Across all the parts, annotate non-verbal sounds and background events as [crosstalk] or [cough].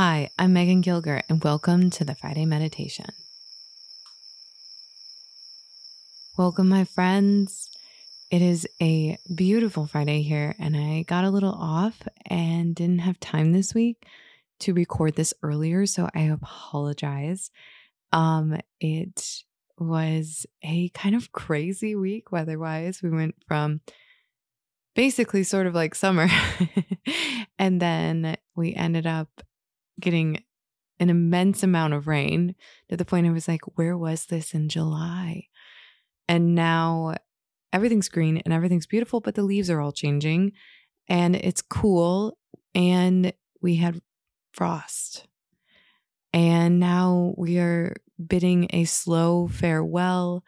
Hi, I'm Megan Gilger, and welcome to the Friday Meditation. Welcome, my friends. It is a beautiful Friday here, and I got a little off and didn't have time this week to record this earlier, so I apologize. Um, it was a kind of crazy week weather wise. We went from basically sort of like summer, [laughs] and then we ended up getting an immense amount of rain to the point I was like, where was this in July? And now everything's green and everything's beautiful, but the leaves are all changing and it's cool. And we had frost. And now we are bidding a slow farewell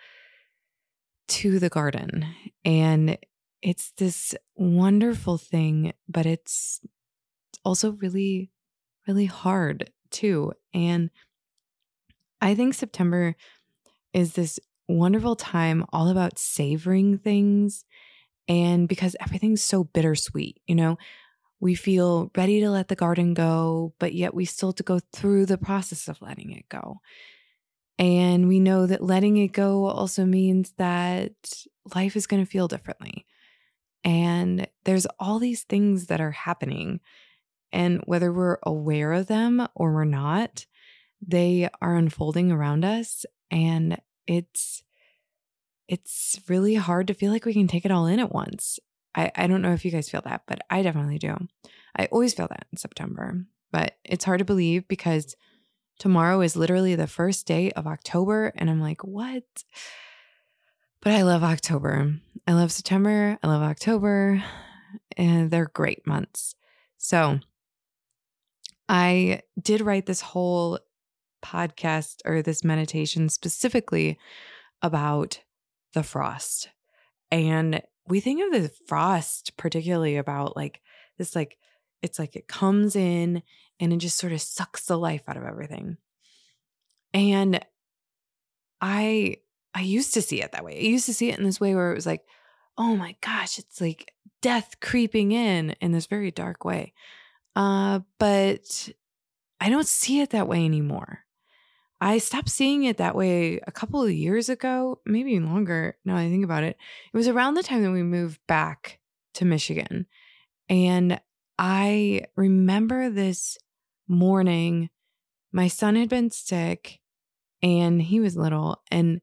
to the garden. And it's this wonderful thing, but it's also really really hard too. And I think September is this wonderful time all about savoring things. And because everything's so bittersweet, you know, we feel ready to let the garden go, but yet we still have to go through the process of letting it go. And we know that letting it go also means that life is going to feel differently. And there's all these things that are happening and whether we're aware of them or we're not, they are unfolding around us. And it's, it's really hard to feel like we can take it all in at once. I, I don't know if you guys feel that, but I definitely do. I always feel that in September, but it's hard to believe because tomorrow is literally the first day of October. And I'm like, what? But I love October. I love September. I love October. And they're great months. So I did write this whole podcast or this meditation specifically about the frost. And we think of the frost particularly about like this, like, it's like it comes in and it just sort of sucks the life out of everything. And I, I used to see it that way. I used to see it in this way where it was like, oh my gosh, it's like death creeping in in this very dark way. Uh, but I don't see it that way anymore. I stopped seeing it that way a couple of years ago, maybe longer. Now I think about it. It was around the time that we moved back to Michigan. And I remember this morning, my son had been sick and he was little and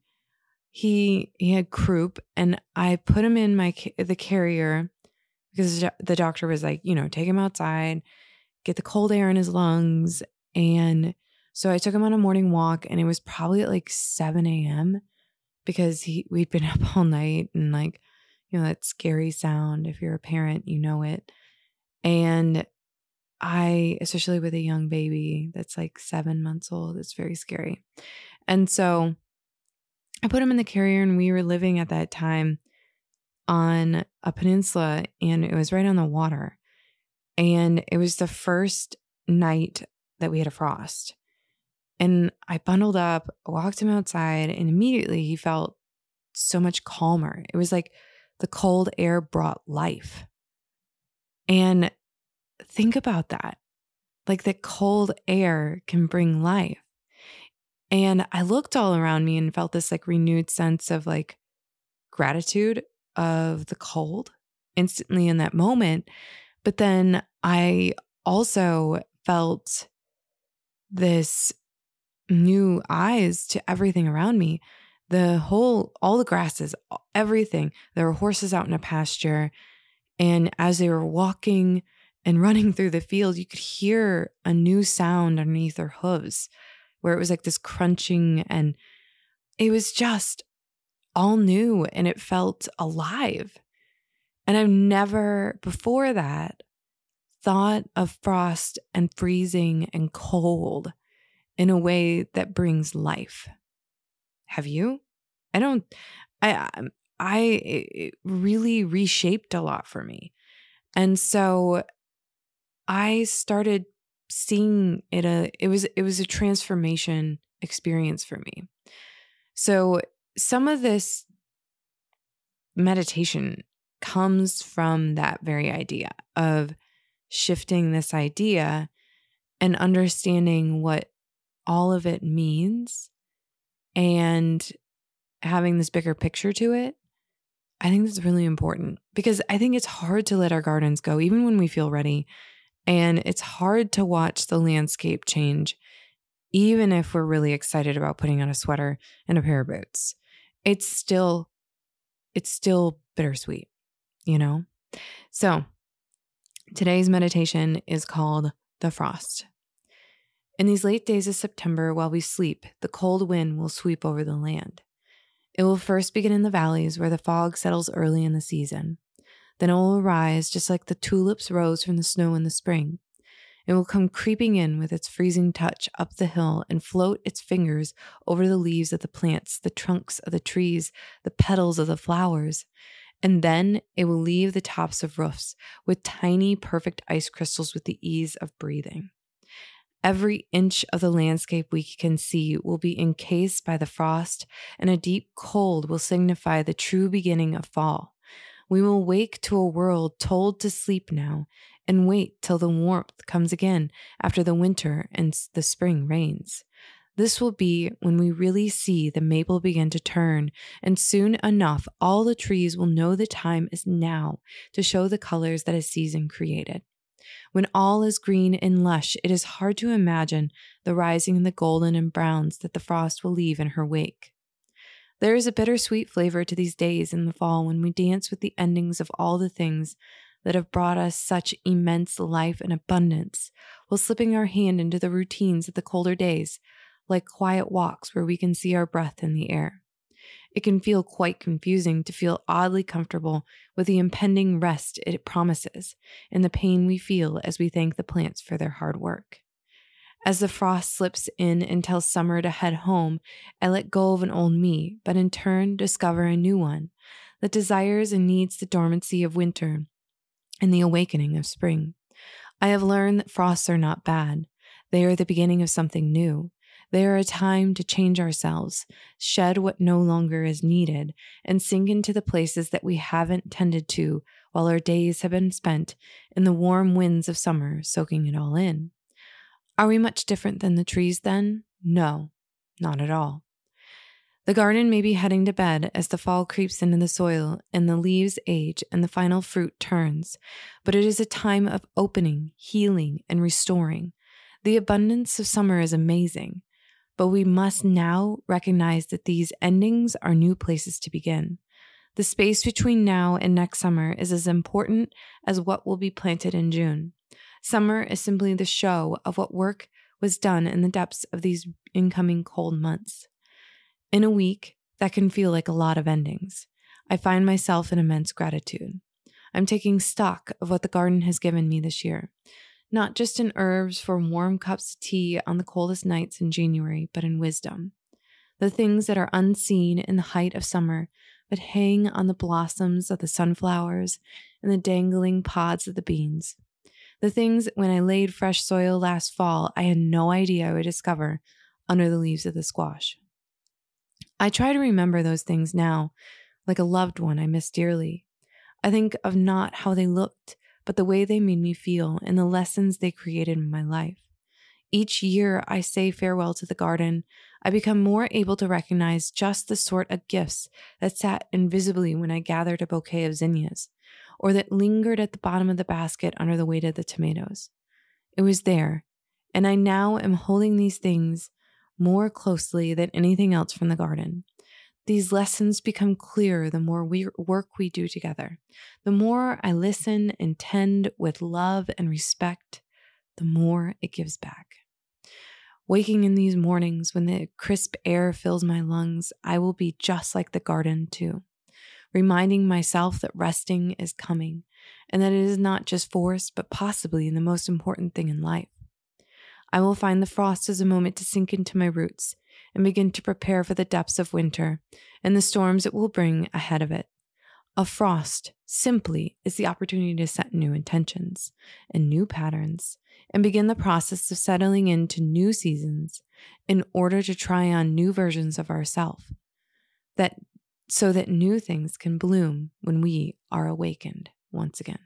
he he had croup and I put him in my the carrier because the doctor was like, you know, take him outside get the cold air in his lungs. And so I took him on a morning walk, and it was probably at like 7 a.m. because he we'd been [laughs] up all night and like, you know, that scary sound. If you're a parent, you know it. And I, especially with a young baby that's like seven months old, it's very scary. And so I put him in the carrier, and we were living at that time on a peninsula, and it was right on the water. And it was the first night that we had a frost. And I bundled up, walked him outside, and immediately he felt so much calmer. It was like the cold air brought life. And think about that like the cold air can bring life. And I looked all around me and felt this like renewed sense of like gratitude of the cold instantly in that moment but then I also felt this new eyes to everything around me. The whole, all the grasses, everything. There were horses out in a pasture. And as they were walking and running [laughs] through the field, you could hear a new sound underneath their hooves where it was like this crunching. And it was just all new and it felt alive. And I've never before that thought of frost and freezing and cold in a way that brings life. Have you? I don't, I, um, I, it really reshaped a lot for me. And so I started seeing it a it was it was a transformation experience for me. So some of this meditation comes from that very idea of shifting this idea and understanding what all of it means and having this bigger picture to it, I think that's really important because I think it's hard to let our gardens go, even when we feel ready. And it's hard to watch the landscape change, even if we're really excited about putting on a sweater and a pair of boots. It's still, it's still bittersweet, you know? So today's meditation is called The Frost. In these late days of September, while we sleep, the cold wind will sweep over the land. It will first begin in the valleys where the fog settles early in the season. Then it will arise just like the tulips rose from the snow in the spring. It will come creeping in with its freezing touch up the hill and float its fingers over the leaves of the plants, the trunks of the trees, the petals of the flowers. And then it will leave the tops of roofs with tiny, perfect ice crystals with the ease of breathing. Every inch of the landscape we can see will be encased by the frost, and a deep cold will signify the true beginning of fall. We will wake to a world told to sleep now and wait till the warmth comes again after the winter and the spring rains. This will be when we really see the maple begin to turn, and soon enough, all the trees will know the time is now to show the colors that a season created. When all is green and lush, it is hard to imagine the rising in the golden and browns that the frost will leave in her wake. There is a bittersweet flavor to these days in the fall when we dance with the endings of all the things that have brought us such immense life and abundance, while slipping our hand into the routines of the colder days, like quiet walks where we can see our breath in the air. It can feel quite confusing to feel oddly comfortable with the impending rest it promises and the pain we feel as we thank the plants for their hard work. As the frost slips in and tells summer to head home, I let go of an old me, but in turn discover a new one that desires and needs the dormancy of winter and the awakening of spring. I have learned that frosts are not bad. They are the beginning of something new. They are a time to change ourselves, shed what no longer is needed, and sink into the places that we haven't tended to while our days have been spent in the warm winds of summer, soaking it all in. Are we much different than the trees then? No, not at all. The garden may be heading to bed as the fall creeps into the soil and the leaves age and the final fruit turns, but it is a time of opening, healing, and restoring. The abundance of summer is amazing, but we must now recognize that these endings are new places to begin. The space between now and next summer is as important as what will be planted in June. Summer is simply the show of what work was done in the depths of these incoming cold months. In a week, that can feel like a lot of endings. I find myself in immense gratitude. I'm taking stock of what the garden has given me this year not just in herbs for warm cups of tea on the coldest nights in January, but in wisdom. The things that are unseen in the height of summer, but hang on the blossoms of the sunflowers and the dangling pods of the beans. The things when I laid fresh soil last fall, I had no idea I would discover under the leaves of the squash. I try to remember those things now, like a loved one I miss dearly. I think of not how they looked, but the way they made me feel and the lessons they created in my life. Each year I say farewell to the garden, I become more able to recognize just the sort of gifts that sat invisibly when I gathered a bouquet of zinnias, or that lingered at the bottom of the basket under the weight of the tomatoes. It was there, and I now am holding these things more closely than anything else from the garden. These lessons become clearer the more we work we do together. The more I listen and tend with love and respect, the more it gives back. Waking in these mornings when the crisp air fills my lungs, I will be just like the garden, too, reminding myself that resting is coming and that it is not just forced, but possibly the most important thing in life. I will find the frost as a moment to sink into my roots and begin to prepare for the depths of winter and the storms it will bring ahead of it. A frost simply is the opportunity to set new intentions and new patterns and begin the process of settling into new seasons in order to try on new versions of ourselves that so that new things can bloom when we are awakened once again.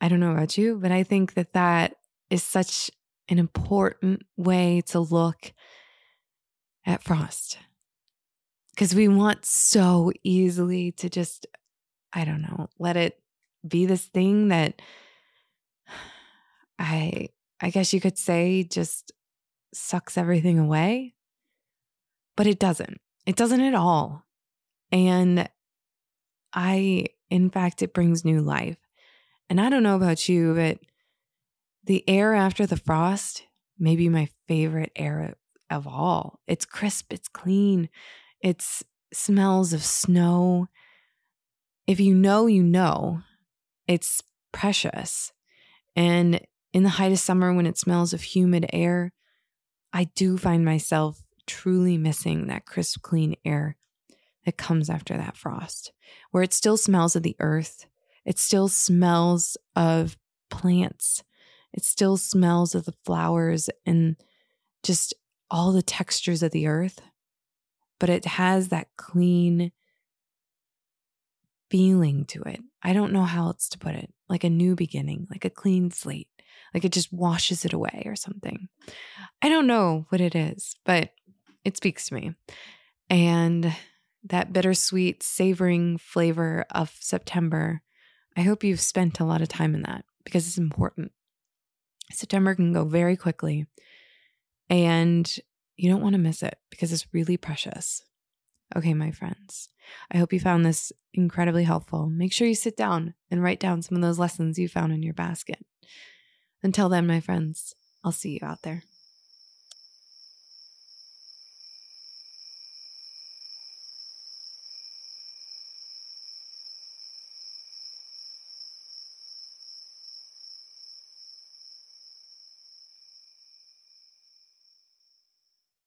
I don't know about you, but I think that that is such an important way to look at frost because we want so easily to just, I don't know, let it be this thing that [sighs] I, I guess you could say just sucks everything away. But it doesn't. It doesn't at all. And I, in fact, it brings new life. And I don't know about you, but the air after the frost may be my favorite air of all. It's crisp, it's clean, it's smells of snow. If you know, you know, it's precious. And in the height of summer, when it smells of humid air, I do find myself truly missing that crisp, clean air that comes after that frost, where it still smells of the earth. It still smells of plants. It still smells of the flowers and just all the textures of the earth. But it has that clean feeling to it. I don't know how else to put it like a new beginning, like a clean slate, like it just washes it away or something. I don't know what it is, but it speaks to me. And that bittersweet, savoring flavor of September, I hope you've spent a lot of time in that because it's important. September can go very quickly, and you don't want to miss it because it's really precious. Okay, my friends, I hope you found this incredibly helpful. Make sure you sit down and write down some of those lessons you found in your basket. Until then, my friends, I'll see you out there.